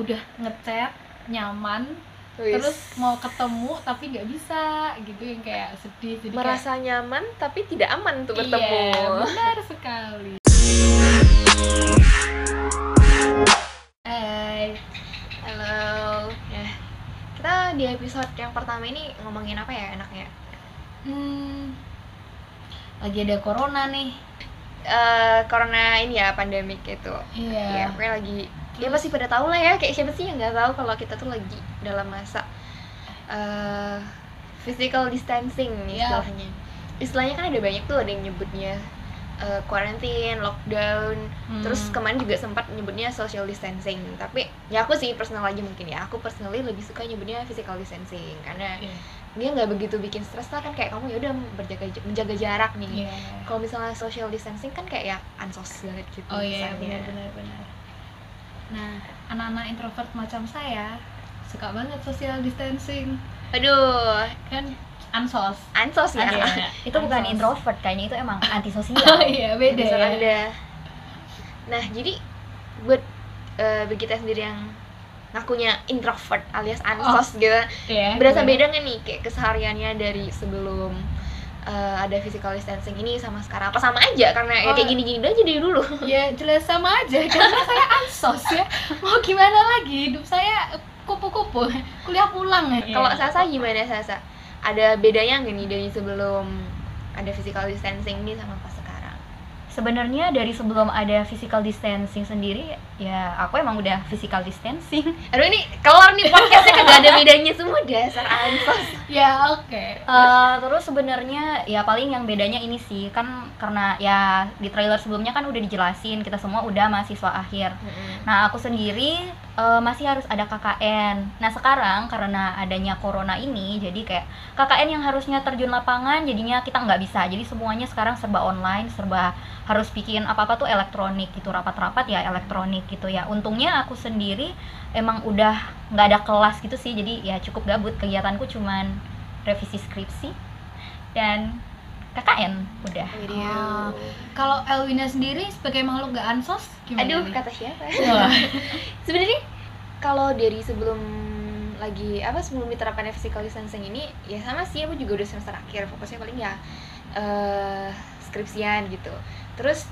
udah ngechat nyaman Wis. terus mau ketemu tapi nggak bisa gitu yang kayak sedih jadi kayak, merasa nyaman tapi tidak aman untuk bertemu Iya, benar sekali. Hai. halo ya kita di episode yang pertama ini ngomongin apa ya enaknya Hmm, lagi ada corona nih. Eh karena ini ya pandemik itu ya Iya. pokoknya lagi ya pasti pada tahu lah ya kayak siapa sih yang nggak tahu kalau kita tuh lagi dalam masa eh physical distancing nih Iya. istilahnya istilahnya kan ada banyak tuh ada yang nyebutnya eh, quarantine, lockdown, Hmm. terus kemarin juga sempat nyebutnya social distancing. Tapi ya aku sih personal aja mungkin ya, aku personally lebih suka nyebutnya physical distancing karena Iya. dia nggak begitu bikin stres lah kan kayak kamu ya udah berjaga menjaga jarak nih. Iya. Kalau misalnya social distancing kan kayak ya ansos banget gitu. Oh iya, kesannya. benar benar benar. Nah, anak-anak introvert macam saya suka banget social distancing. Aduh, Kan ansos. ansos ya. Iya. itu bukan Ansos. introvert kayaknya itu emang antisosial Oh iya, beda ya. Anda. Nah, jadi buat bagi kita sendiri yang ngakunya introvert alias ansos gitu, Iya. berasa gimana? beda nggak nih kayak kesehariannya dari sebelum eh, ada physical distancing ini sama sekarang? Apa sama aja karena ya Oh. kayak gini-gini aja dari dulu. Ya jelas sama aja karena saya ansos ya. Mau gimana lagi? Hidup saya kupu-kupu. Kuliah pulang ya. Kalau Sasa gimana Sasa? Ada bedanya nggak nih dari sebelum ada physical distancing ini sama pas? Sebenarnya dari sebelum ada physical distancing sendiri ya aku emang udah physical distancing Aduh ini kelar nih podcastnya kagak ada bedanya semua dasar ansos. ya oke. Eh, terus sebenarnya ya paling yang bedanya ini sih kan karena ya di trailer sebelumnya kan udah dijelasin kita semua udah mahasiswa akhir Nah, aku sendiri eh, masih harus ada KKN. Nah, sekarang karena adanya corona ini, jadi kayak KKN yang harusnya terjun lapangan, jadinya kita nggak bisa. Jadi semuanya sekarang serba online, serba harus bikin apa-apa tuh elektronik gitu, rapat-rapat ya elektronik gitu ya. Untungnya aku sendiri emang udah nggak ada kelas gitu sih, jadi ya cukup gabut. Kegiatanku cuman revisi skripsi dan KKN udah. Ah. Kalau Elwina sendiri sebagai makhluk gak ansos gimana? Aduh, nih? kata siapa? Sebenarnya kalau dari sebelum lagi apa sebelum diterapkannya physical distancing ini ya sama sih aku juga udah semester akhir fokusnya paling ya eh skripsian gitu. Terus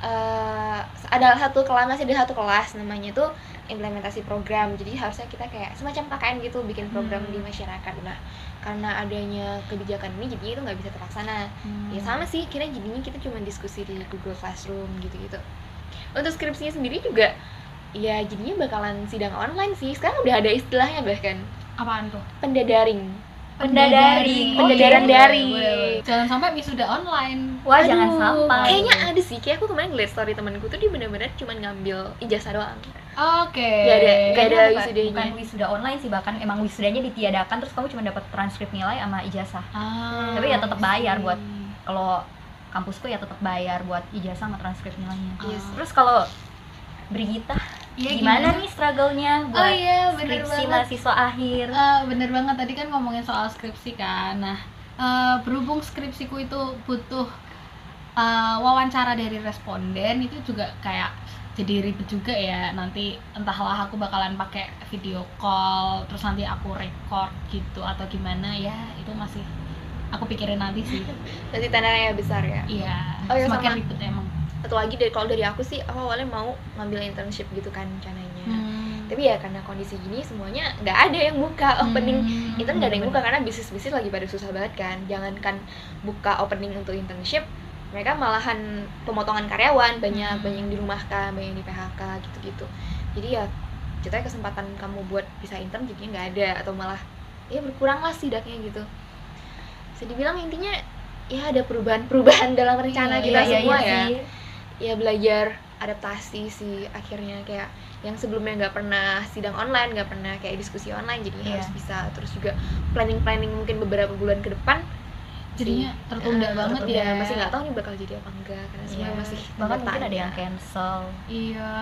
eh ada satu kelas masih ada satu kelas namanya tuh implementasi program. Jadi harusnya kita kayak semacam KKN gitu bikin program Hmm. di masyarakat. Nah, karena adanya kebijakan ini jadinya itu nggak bisa terlaksana. Hmm. Ya sama sih, kira jadinya kita cuma diskusi di Google Classroom gitu-gitu. Untuk skripsinya sendiri juga ya jadinya bakalan sidang online sih. Sekarang udah ada istilahnya bahkan Apaan tuh? pendadaring. Pendadaring. Pendadaran boleh, boleh. Jangan sampai wisuda online. Wah, jangan Aduh, sampai. Kayaknya ada sih, kayak aku kemarin ngeliat story temanku tuh dia bener-bener cuma ngambil ijazah doang. Oke. Nggak ada- nggak ada bukan, wisudanya. bukan wisuda online sih bahkan emang wisudanya ditiadakan terus kamu cuma dapat transkrip nilai sama ijazah Ah, Tapi ya tetap bayar buat- kalau kampusku ya tetap bayar buat ijazah sama transkrip nilainya Yes. terus kalau Brigita Iya, gimana, nih struggle-nya Oh buat iya, bener skripsi banget. mahasiswa akhir Eh, bener banget tadi kan ngomongin soal skripsi kan. Nah, eh, berhubung skripsiku itu butuh eh, wawancara dari responden itu juga kayak jadi ribet juga ya. Nanti entahlah aku bakalan pakai video call, terus nanti aku record gitu atau gimana ya itu masih aku pikirin nanti sih. Nanti tandanya besar ya. Iya, Oh, iya, semakin sama. ribet emang. Satu lagi dari kalau dari aku sih, aku awalnya mau ngambil internship gitu kan rencananya. Hmm. Tapi ya karena kondisi gini semuanya nggak ada yang buka opening Hmm, itu nggak ada yang buka karena bisnis-bisnis lagi pada susah banget kan jangankan buka opening untuk internship mereka malahan pemotongan karyawan banyak Hmm. banyak yang dirumahkan banyak yang di PHK gitu-gitu jadi ya ceritanya kesempatan kamu buat bisa intern jadinya nggak ada atau malah ya berkurang lah setidaknya gitu bisa dibilang intinya ya ada perubahan-perubahan dalam rencana Iya, kita Iya, semua iya ya sih. Ya belajar adaptasi sih akhirnya kayak yang sebelumnya nggak pernah sidang online nggak pernah kayak diskusi online jadi Iya. harus bisa terus juga planning planning mungkin beberapa bulan ke depan jadinya tertunda Eh, banget tertunda. ya. masih nggak tahu nih bakal jadi apa enggak karena Iya. semuanya masih bahkan mungkin ada yang cancel Iya.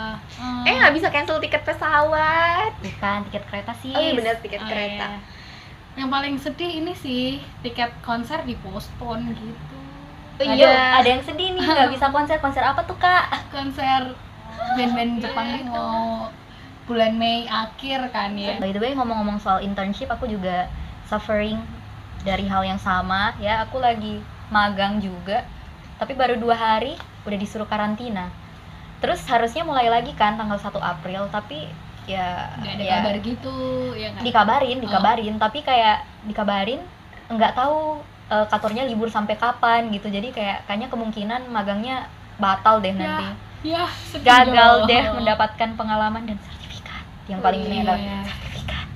eh nggak bisa cancel tiket pesawat bukan tiket kereta sih oh iya benar tiket Oh, kereta iya. Yang paling sedih ini sih tiket konser dipospon gitu. Oh iya ada yang sedih nih nggak bisa konser konser apa tuh kak? Konser band-band Jepang itu mau bulan Mei akhir kan ya. By the way ngomong-ngomong soal internship aku juga suffering dari hal yang sama. Ya aku lagi magang juga tapi baru dua hari udah disuruh karantina. Terus harusnya mulai lagi kan tanggal 1 April tapi ya nggak ada ya, kabar gitu ya kan dikabarin Oh. dikabarin tapi kayak dikabarin nggak tahu eh, kantornya libur sampai kapan gitu. Jadi kayak kayaknya kemungkinan magangnya batal deh Ya, nanti. ya gagal deh mendapatkan pengalaman dan sertifikat. Yang paling Oh, ini iya. adalah sertifikat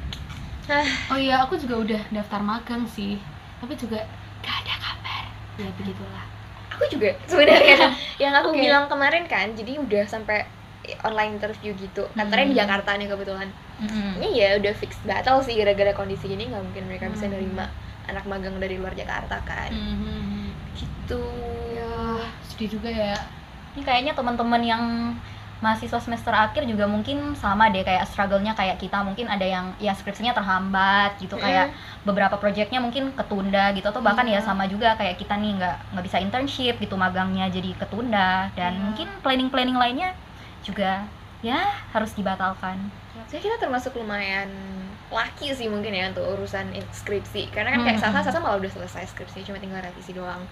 oh iya aku juga udah daftar magang sih. Tapi juga gak ada kabar. Ya begitulah. Aku juga sebenarnya yang aku Oke. bilang kemarin kan jadi udah sampai online interview gitu. Kantornya di Hmm. Jakarta nih kebetulan. Mm-mm. ini ya udah fix batal sih gara-gara kondisi gini nggak mungkin mereka bisa Hmm. nerima anak magang dari luar Jakarta kan Mhm. gitu ya sedih juga ya Ini kayaknya teman-teman yang mahasiswa semester akhir juga mungkin sama deh kayak struggle-nya kayak kita mungkin ada yang ya skripsinya terhambat gitu kayak beberapa proyeknya mungkin ketunda gitu atau bahkan Iya. ya sama juga kayak kita nih nggak nggak bisa internship gitu magangnya jadi ketunda dan Iya. mungkin planning-planning lainnya juga ya harus dibatalkan. Jadi kita termasuk lumayan laki sih mungkin ya untuk urusan skripsi karena kan kayak Hmm. Sasa Sasa malah udah selesai skripsi cuma tinggal revisi doang.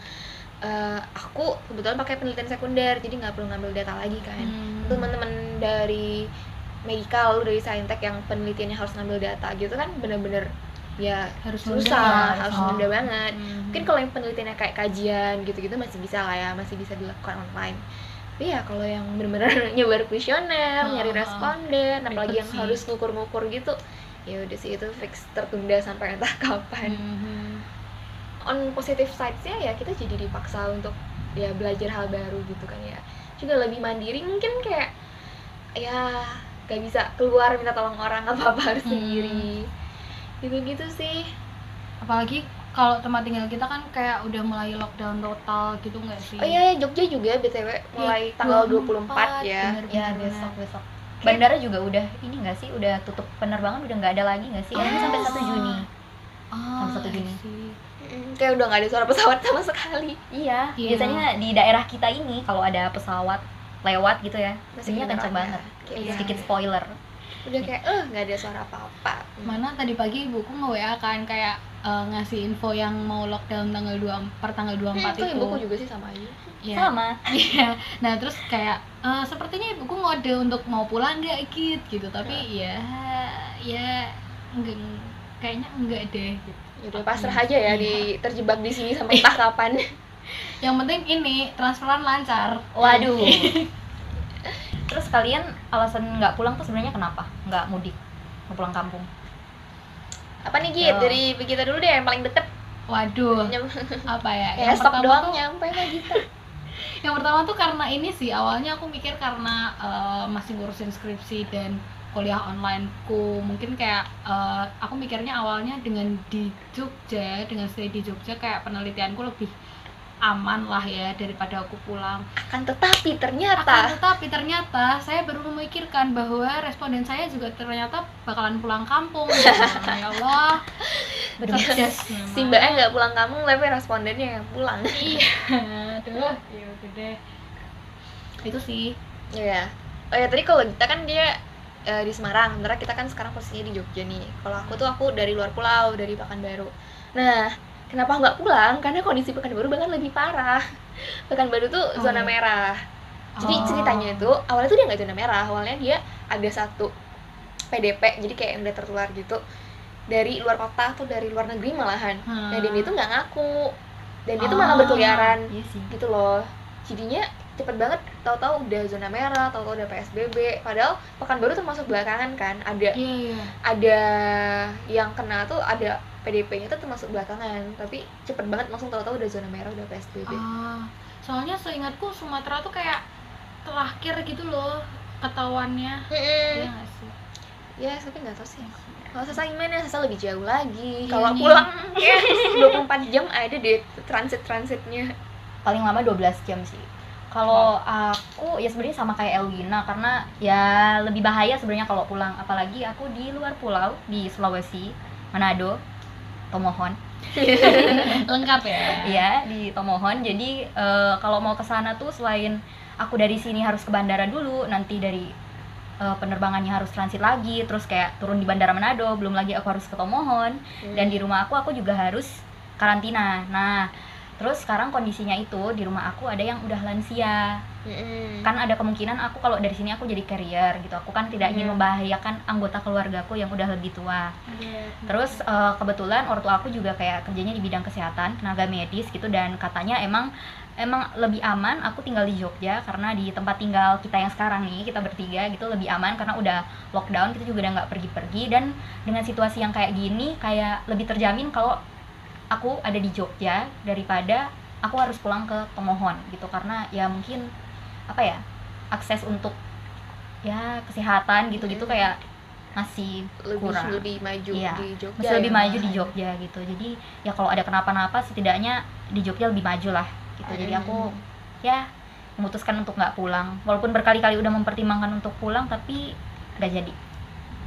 Eh, aku kebetulan pakai penelitian sekunder jadi nggak perlu ngambil data lagi kan. Hmm. Teman-teman dari medical dari saintek yang penelitiannya harus ngambil data gitu kan bener-bener ya harus susah harus Oh. nunda banget. Mhm. Mungkin kalau yang penelitiannya kayak kajian gitu-gitu masih bisa lah ya masih bisa dilakukan online. Tapi ya kalau yang bener-bener nyebar kuesioner, Oh, nyari oh. responden, apalagi yang harus ngukur-ngukur gitu, ya udah sih itu fix tertunda sampai entah kapan. Mhm. On positive sides-nya ya kita jadi dipaksa untuk ya belajar hal baru gitu kan ya. Juga lebih mandiri mungkin kayak ya gak bisa keluar minta tolong orang apa-apa harus Hmm. sendiri. Gitu-gitu sih. apalagi kalau tempat tinggal kita kan kayak udah mulai lockdown total gitu nggak sih Oh iya, Jogja juga BTW mulai tanggal 24 ya. bener, Ya bener, besok besok. Bandara juga udah ini nggak sih udah tutup penerbangan udah nggak ada lagi nggak sih? Ini sampai Oh. 1 Juni. Ah, Sampai 1 Juni. I see. Mm, Kayak udah nggak ada suara pesawat sama sekali. Iya, Iya. biasanya di daerah kita ini kalau ada pesawat lewat gitu ya, mesinnya kencang banget. ya. Kayak Iya. Sedikit spoiler. udah kayak eh nggak ada suara apa-apa. mana tadi pagi ibuku nge WA kan kayak eh, ngasih info yang mau lockdown tanggal 2 per tanggal 24 Hmm, itu itu ibuku juga sih sama aja. Iya. Sama. Iya. Nah, terus kayak eh, sepertinya ibuku ngode untuk mau pulang nggak Kit gitu, tapi ya ya enggak kayaknya enggak deh gitu. Ya pasrah aja ya Iya. di terjebak di sini sampai entah kapan. Yang penting ini transferan lancar. Waduh. Terus kalian alasan nggak pulang tuh sebenarnya kenapa? Nggak mudik, mau pulang kampung? Apa nih Git? Oh. Dari kita dulu deh yang paling deket. Waduh, apa ya? Ya stop pertama doang tuh- nyampe mah gitu. Yang pertama tuh karena ini sih awalnya aku mikir karena eh, masih ngurusin skripsi dan kuliah onlineku mungkin kayak eh, aku mikirnya awalnya dengan di Jogja dengan stay di Jogja kayak penelitianku lebih aman lah ya daripada aku pulang. Akan tetapi Akan ternyata tetapi ternyata saya baru memikirkan bahwa responden saya juga ternyata bakalan pulang kampung. ya Allah. Memang. si Mbaknya nggak pulang kampung tapi respondennya yang pulang. Iya, aduh, iya gede. Itu sih. Iya. Oh ya tadi kalau kita kan dia eh, di Semarang, sementara kita kan sekarang posisinya di Jogja nih. Kalau aku tuh aku dari luar pulau, dari Pekanbaru. Nah, kenapa nggak pulang? Karena kondisi Pekanbaru bahkan lebih parah. Pekanbaru tuh Oh, zona merah. Jadi Oh. ceritanya itu awalnya tuh dia nggak zona merah, awalnya dia ada satu PDP, jadi kayak yang udah tertular gitu dari luar kota atau dari luar negeri malahan. Nah, dan dia tuh nggak ngaku. Dan dia tuh malah Ah. berkeliaran Iya sih. gitu loh jadinya cepet banget tahu-tahu udah zona merah tahu-tahu udah PSBB padahal Pekanbaru termasuk belakangan kan ada Iya, iya. ada yang kena tuh ada PDP-nya tuh termasuk belakangan tapi cepet banget langsung tahu-tahu udah zona merah udah PSBB Ah, soalnya seingatku Sumatera tuh kayak terakhir gitu loh ketahuannya. Iya nggak sih? ya tapi nggak tahu sih. Kalau Sasa gimana Sasa lebih jauh lagi. Iya kalau pulang ya 24 jam ada deh transit transitnya Paling lama 12 jam sih. Kalau aku ya sebenarnya sama kayak Elwina karena ya lebih bahaya sebenarnya kalau pulang. Apalagi aku di luar pulau di Sulawesi, Manado, Tomohon. Lengkap ya. Iya, di Tomohon. Jadi eh, kalau mau ke sana tuh selain aku dari sini harus ke bandara dulu, nanti dari eh, penerbangannya harus transit lagi terus kayak turun di bandara Manado belum lagi aku harus ke Tomohon dan di rumah aku aku juga harus karantina nah terus sekarang kondisinya itu di rumah aku ada yang udah lansia. Mm-mm. kan ada kemungkinan aku kalau dari sini aku jadi carrier gitu. Aku kan tidak ingin membahayakan anggota keluargaku yang udah lebih tua. Iya. terus eh, kebetulan ortu aku juga kayak kerjanya di bidang kesehatan tenaga medis gitu. Dan katanya emang emang lebih aman aku tinggal di Jogja karena di tempat tinggal kita yang sekarang nih kita bertiga gitu lebih aman karena udah lockdown kita juga udah nggak pergi-pergi. Dan dengan situasi yang kayak gini kayak lebih terjamin kalau aku ada di Jogja daripada aku harus pulang ke Tomohon gitu karena ya mungkin apa ya akses untuk ya kesehatan gitu-gitu Hmm. kayak masih lebih kurang. lebih maju Iya, di Jogja masih lebih ya, maju di. Jogja gitu jadi ya kalau ada kenapa-napa setidaknya di Jogja lebih maju lah gitu jadi aku ya memutuskan untuk nggak pulang walaupun berkali-kali udah mempertimbangkan untuk pulang tapi nggak jadi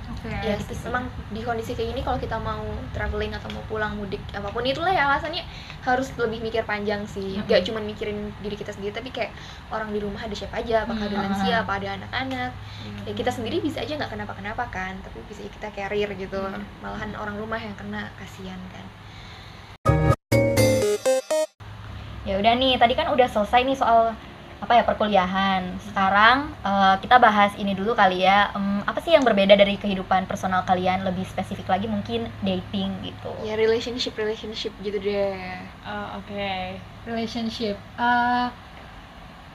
Oke. ya gitu sih. memang di kondisi kayak gini kalau kita mau traveling atau mau pulang mudik apa pun itulah ya alasannya harus lebih mikir panjang sih Mm-mm. gak cuma mikirin diri kita sendiri tapi kayak orang di rumah ada siapa aja apakah ada Mm. lansia apa ada anak-anak Hmm. ya kita sendiri bisa aja nggak kenapa-kenapa kan tapi bisa kita carrier gitu Mm. malahan orang rumah yang kena kasihan kan ya udah nih tadi kan udah selesai nih soal apa ya perkuliahan. Sekarang eh, kita bahas ini dulu kali ya. Em, apa sih yang berbeda dari kehidupan personal kalian? Lebih spesifik lagi mungkin dating gitu. Ya relationship relationship gitu deh. Oh, Oke, relationship. Eh,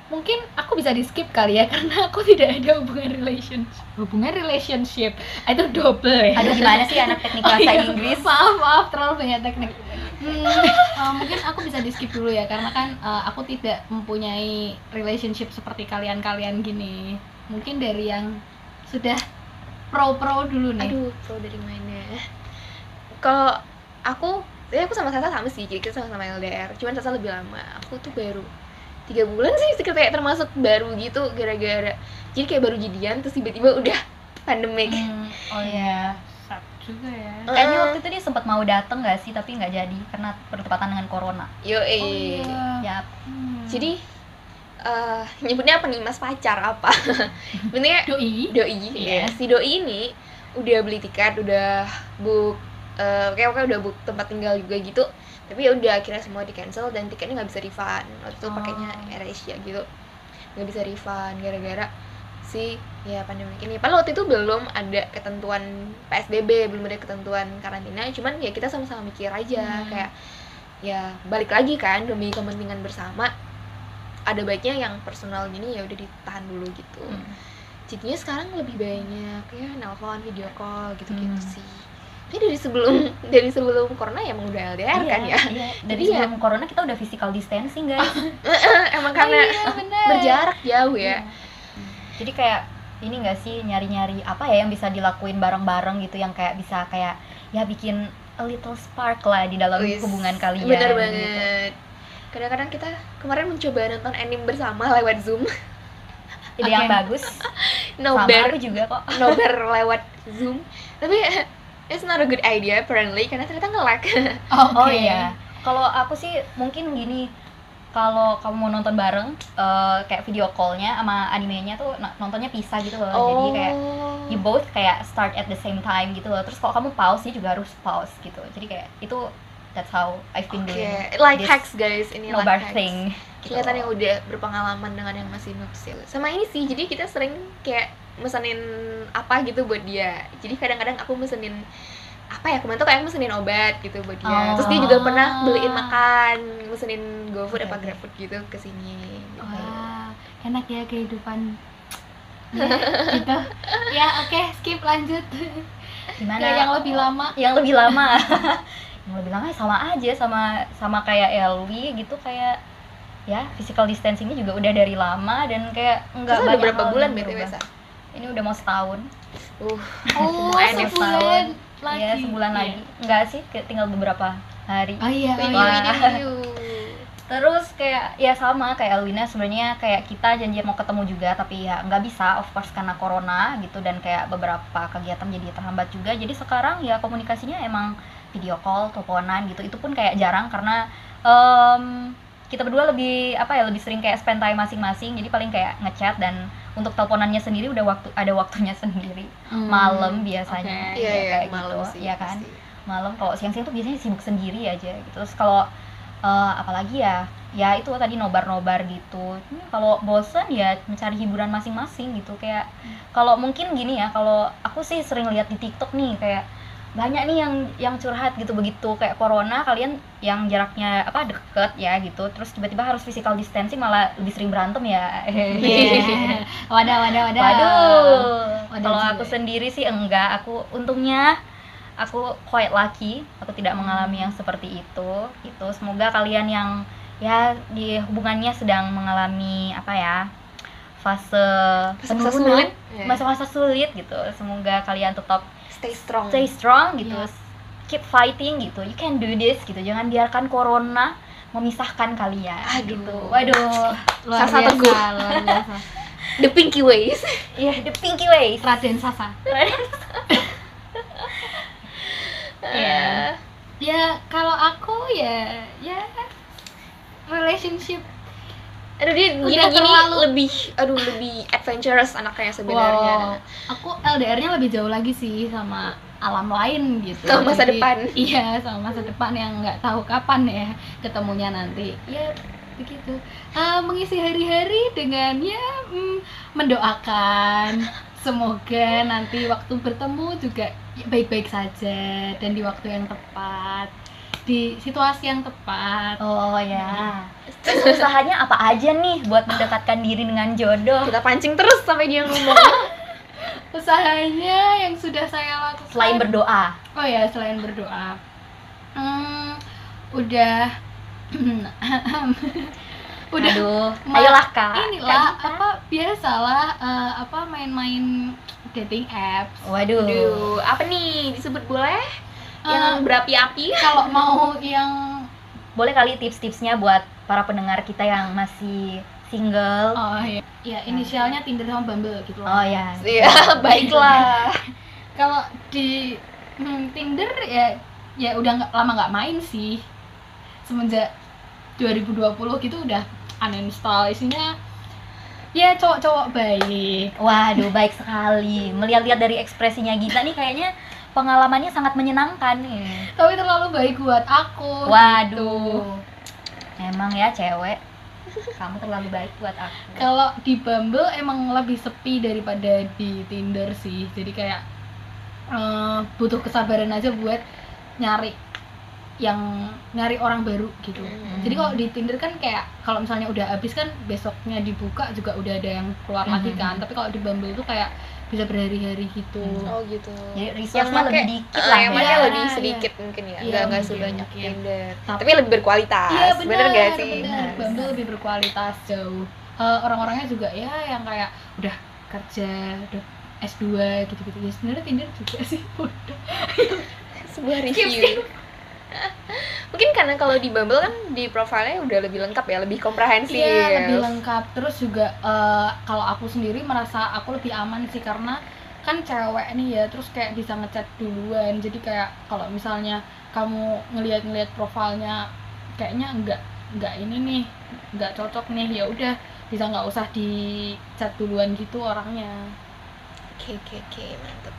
mungkin aku bisa di skip kali ya karena aku tidak ada hubungan relationship. Hubungan relationship itu double ya. aduh gimana sih anak teknik Oh, bahasa iya. Inggris Maaf, maaf, terlalu banyak teknik. Hmm, eh, mungkin aku bisa di skip dulu ya karena kan eh, aku tidak mempunyai relationship seperti kalian-kalian gini. Mungkin dari yang sudah pro-pro dulu nih. aduh pro dari mana kalau aku ya aku sama Sasa sama sih jadi kita sama-sama LDR cuman Sasa lebih lama aku tuh baru tiga bulan sih kayak termasuk baru gitu gara-gara jadi kayak baru jadian terus tiba-tiba udah pandemik Hmm, oh ya Sat juga ya. kayaknya Heeh. waktu itu dia sempat mau dateng gak sih tapi nggak jadi karena bertepatan dengan corona yo Oh eh iya. ya Hmm. jadi eh nyebutnya apa nih mas pacar apa bentuknya doi. doi Iya. ya si doi ini udah beli tiket udah book eh kayak kayak udah book tempat tinggal juga gitu tapi ya udah akhirnya semua di cancel dan tiketnya nggak bisa refund waktu itu Oh. pakainya AirAsia gitu nggak bisa refund gara-gara si ya pandemi ini padahal waktu itu belum ada ketentuan PSBB belum ada ketentuan karantina cuman ya kita sama-sama mikir aja Hmm. kayak ya balik lagi kan demi kepentingan bersama ada baiknya yang personal gini ya udah ditahan dulu gitu Hmm. jadinya sekarang lebih banyak ya nelpon video call gitu-gitu Hmm. sih tapi dari sebelum dari sebelum corona ya emang udah LDR kan ya. iya. dari Jadi ya- sebelum corona kita udah physical distancing guys. emang karena Oh, iya, bener. berjarak jauh ya. Jadi kayak ini gak sih nyari-nyari apa ya yang bisa dilakuin bareng-bareng gitu yang kayak bisa kayak ya bikin a little spark lah di dalam Wis, hubungan kalian bener gitu. banget. Kadang-kadang kita kemarin mencoba nonton anime bersama lewat zoom. Ide yang Oke. bagus. No sama bear aku juga kok. Nobar lewat zoom. Tapi it's not a good idea apparently karena ternyata nge-lag Oh Oke. iya. Kalau aku sih mungkin gini, kalau kamu mau nonton bareng eh, kayak video callnya sama animenya tuh nontonnya pisah gitu loh. Jadi kayak you both kayak start at the same time gitu loh. Terus kalau kamu pause dia juga harus pause gitu. Jadi kayak itu that's how I've been Oke, doing like this hacks guys ini no like hacks. thing. gitu kelihatan loh. yang udah berpengalaman dengan yang masih nuksil sama ini sih jadi kita sering kayak mesenin apa gitu buat dia jadi kadang-kadang aku mesenin apa ya kemarin tuh kayak mesenin obat gitu buat dia terus dia juga pernah beliin makan mesenin GoFood apa Oke. GrabFood gitu ke sini gitu. Wah, enak ya kehidupan. Ya, gitu. Ya, oke, skip lanjut. Gimana? Ya, yang lebih lama. Yang lebih lama. yang lebih lama sama aja sama sama kayak Elwi gitu kayak ya physical distancingnya juga udah dari lama dan kayak enggak banyak berapa bulan BTW? Ini udah mau setahun. Uh, Oh, sebulan lagi. Iya, sebulan Iya. lagi. Enggak sih, tinggal beberapa hari. Oh iya, oh iya. Wih, wih. Terus kayak ya sama kayak Elwina sebenarnya kayak kita janjian mau ketemu juga tapi ya nggak bisa of course karena corona gitu dan kayak beberapa kegiatan jadi terhambat juga. Jadi sekarang ya komunikasinya emang video call, teleponan gitu. Itu pun kayak jarang karena em, kita berdua lebih apa ya lebih sering kayak spend time masing-masing. Jadi paling kayak ngechat dan untuk teleponannya sendiri udah waktu ada waktunya sendiri Hmm, malam biasanya oke. Iya, Ya, iya, kayak malam gitu, sih. ya kan pasti. malam kalau siang-siang tuh biasanya sibuk sendiri aja gitu terus kalau eh, apalagi ya ya itu tadi nobar-nobar gitu Hmm, kalau bosen ya mencari hiburan masing-masing gitu kayak kalau mungkin gini ya kalau aku sih sering lihat di TikTok nih kayak banyak nih yang yang curhat gitu begitu kayak corona kalian yang jaraknya apa deket ya gitu terus tiba-tiba harus physical distancing malah lebih sering berantem ya Iya. wadah wadah wadah Waduh, kalau aku sendiri sih enggak. Aku untungnya aku quite lucky. Aku tidak mengalami yang seperti itu. Itu semoga kalian yang ya di hubungannya sedang mengalami apa ya fase penurunan, sulit. Iya. masa-masa sulit gitu. Semoga kalian tetap Stay strong. stay strong gitu. Iya. Keep fighting gitu. You can do this gitu. Jangan biarkan corona memisahkan kalian Aduh. gitu. Waduh. luar Sasa biasa Teguh. luar biasa The Pinky Ways. Iya, the pinky ways. Raden Sasa Eh, ya kalau aku ya ya relationship aduh dia gini-gini terlalu- lebih aduh lebih adventurous anaknya sebenarnya. wow aku LDR-nya lebih jauh lagi sih sama alam lain gitu. Sama masa Jadi, depan. iya sama masa depan yang nggak tahu kapan ya ketemunya nanti. Ya begitu. Eh, mengisi hari-hari dengan ya mm, mendoakan. Semoga nanti waktu bertemu juga baik-baik saja dan di waktu yang tepat di situasi yang tepat Oh ya. Terus usahanya apa aja nih buat mendekatkan diri dengan jodoh? Kita pancing terus sampai dia ngomong. usahanya yang sudah saya lakukan Selain berdoa. oh ya selain berdoa hmm, udah udah Aduh, ayolah kak. inilah Kak apa biasalah eh, apa main-main dating apps Waduh. Aduh, apa nih disebut boleh? Eh, Yang berapi-api? kalau mau yang Boleh kali tips-tipsnya buat para pendengar kita yang masih single. oh ya, ya inisialnya Tinder sama Bumble gitu Oh lah. ya. Iya, baiklah. kalau di hmm, Tinder ya ya udah nggak lama nggak main sih semenjak 2020 gitu udah uninstall isinya ya cowok-cowok baik Waduh, baik sekali. Melihat-lihat dari ekspresinya Gita nih kayaknya pengalamannya sangat menyenangkan nih. tapi terlalu baik buat aku Waduh. Emang ya cewek. Kamu terlalu baik buat aku. kalau di Bumble emang lebih sepi daripada di Tinder sih jadi kayak eh, butuh kesabaran aja buat nyari yang nyari orang baru gitu Hmm. jadi kalau di Tinder kan kayak kalau misalnya udah habis kan besoknya dibuka juga udah ada yang keluar lagi Mhm. kan tapi kalau di Bumble tuh kayak bisa berhari-hari gitu Mhm. Oh gitu. Jadi yang resource-nya make, lebih dikit eh, lah yang ya. lebih iya. sedikit mungkin ya. Enggak enggak mungkin, sebanyak mungkin. Tinder. Tapi- Tapi lebih berkualitas. iya benar bener gak sih? benar Benar. Bumble lebih berkualitas jauh Eh, orang-orangnya juga ya yang kayak udah kerja udah S2 gitu-gitu ya sebenarnya Tinder juga sih udah Sebuah review. Mungkin karena kalau di Bumble kan di profilnya udah lebih lengkap ya, lebih komprehensif. Iya lebih lengkap terus juga eh, kalau aku sendiri merasa aku lebih aman sih karena kan cewek nih ya terus kayak bisa ngechat duluan jadi kayak kalau misalnya kamu ngelihat-ngelihat profilnya kayaknya enggak enggak ini nih enggak cocok nih ya udah bisa nggak usah di chat duluan gitu orangnya Oke oke oke, mantap.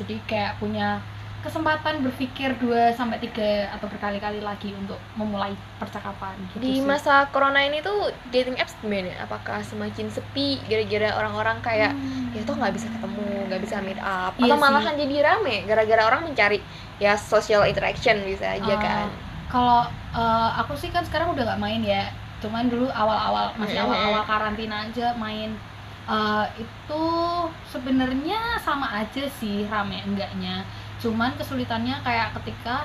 jadi kayak punya kesempatan berpikir 2 sampai 3 atau berkali-kali lagi untuk memulai percakapan gitu Di sih. masa corona ini tuh dating apps gimana? Apakah semakin sepi gara-gara orang-orang kayak Hmm. ya toh nggak bisa ketemu, nggak bisa meet up, Iya atau sih. malahan jadi rame gara-gara orang mencari ya social interaction bisa aja Ah, kan? kalau eh, aku sih kan sekarang udah nggak main ya cuman dulu awal-awal masih Mm-mm. awal-awal karantina aja main Eh, itu sebenarnya sama aja sih rame enggaknya cuman kesulitannya kayak ketika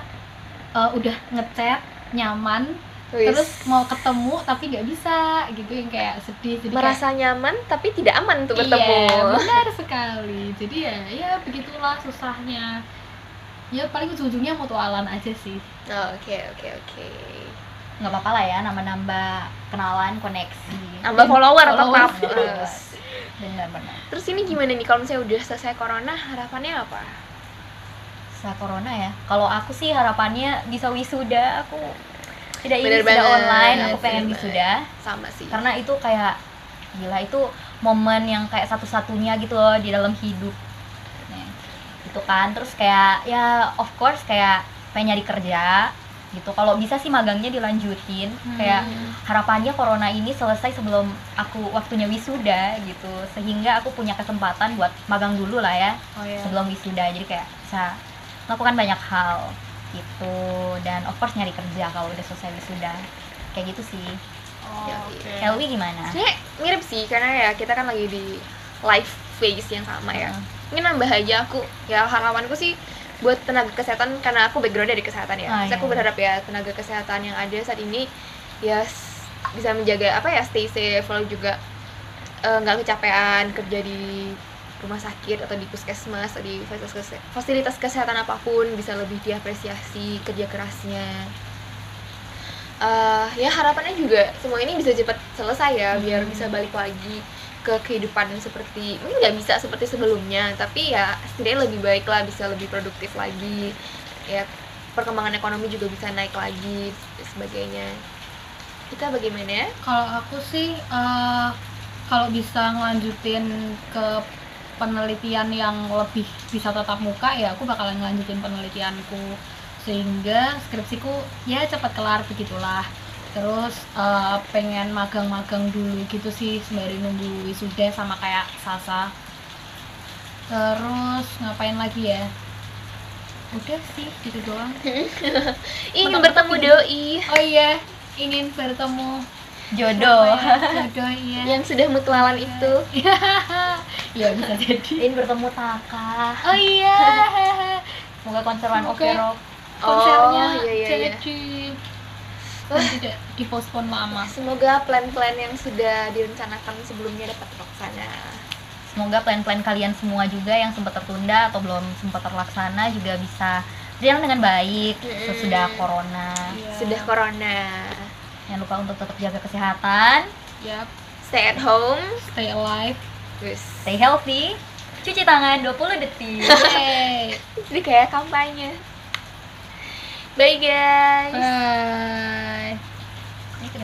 eh, udah ngechat nyaman Wis. terus mau ketemu tapi nggak bisa gitu yang kayak sedih jadi kayak- merasa nyaman tapi tidak aman untuk bertemu. Iya, benar sekali. Jadi ya, ya begitulah susahnya. Ya paling ujung-ujungnya mutualan aja sih. Oke oke oke. nggak apa-apa lah ya nambah-nambah kenalan koneksi Nambah follower tetap. Benar-benar Terus ini gimana nih kalau misalnya udah selesai corona harapannya apa? Saat corona ya. Kalau aku sih harapannya bisa wisuda. Aku tidak ingin wisuda online aku pengen wisuda. Sama sih. karena itu kayak gila itu momen yang kayak satu-satunya gitu loh di dalam hidup. Nah, gitu kan. Terus kayak ya of course kayak pengen nyari kerja gitu. Kalau bisa sih magangnya dilanjutin. Kayak harapannya corona ini selesai sebelum aku waktunya wisuda gitu. Sehingga aku punya kesempatan buat magang dulu lah ya oh ya sebelum wisuda. Jadi kayak bisa melakukan banyak hal gitu dan of course nyari kerja kalau udah selesai wisuda kayak gitu sih oh, Ya, oke Elwi gimana? Sebenarnya mirip sih karena ya kita kan lagi di life phase yang sama ya. Ini nambah aja aku ya harapanku sih buat tenaga kesehatan karena aku background dari kesehatan ya. Ah, Terus aku iya. berharap ya tenaga kesehatan yang ada saat ini ya bisa menjaga apa ya stay safe lalu juga eh, nggak kecapean kerja di rumah sakit atau di puskesmas atau di fasilitas, kese- fasilitas kesehatan apa pun bisa lebih diapresiasi kerja kerasnya. Eh, ya harapannya juga semua ini bisa cepat selesai ya biar Hmm. bisa balik lagi ke kehidupan seperti mungkin nggak bisa seperti sebelumnya tapi ya setidaknya lebih baik lah bisa lebih produktif lagi. Ya perkembangan ekonomi juga bisa naik lagi dan sebagainya. Kita bagaimana ya? Kalau aku sih eh, kalau bisa ngelanjutin ke penelitian yang lebih bisa tatap muka ya aku bakalan ngelanjutin penelitianku. Sehingga skripsiku ya cepat kelar begitulah. Terus eh, pengen magang-magang dulu gitu sih sembari nunggu wisuda sama kayak Sasa. Terus ngapain lagi ya? Udah sih gitu doang. Ingin bertemu doi. Oh iya ingin bertemu. Jodoh. Ya? jodoh iya. Yang sudah mutualan itu ya bisa jadi. Ingin bertemu Taka. oh iya Semoga konser One Ok Oke. Rock konsernya oh, iya, iya, iya. jadi dan tidak dipospon lama semoga plan-plan yang sudah direncanakan sebelumnya dapat terlaksana. Semoga plan-plan kalian semua juga yang sempat tertunda atau belum sempat terlaksana juga bisa berjalan dengan baik sesudah corona. Iya. sudah corona. Jangan lupa untuk tetap jaga kesehatan, Yap, stay at home. Stay alive terus stay healthy, cuci tangan 20 detik. Yeay. jadi kayak kampanye. Bye guys. Bye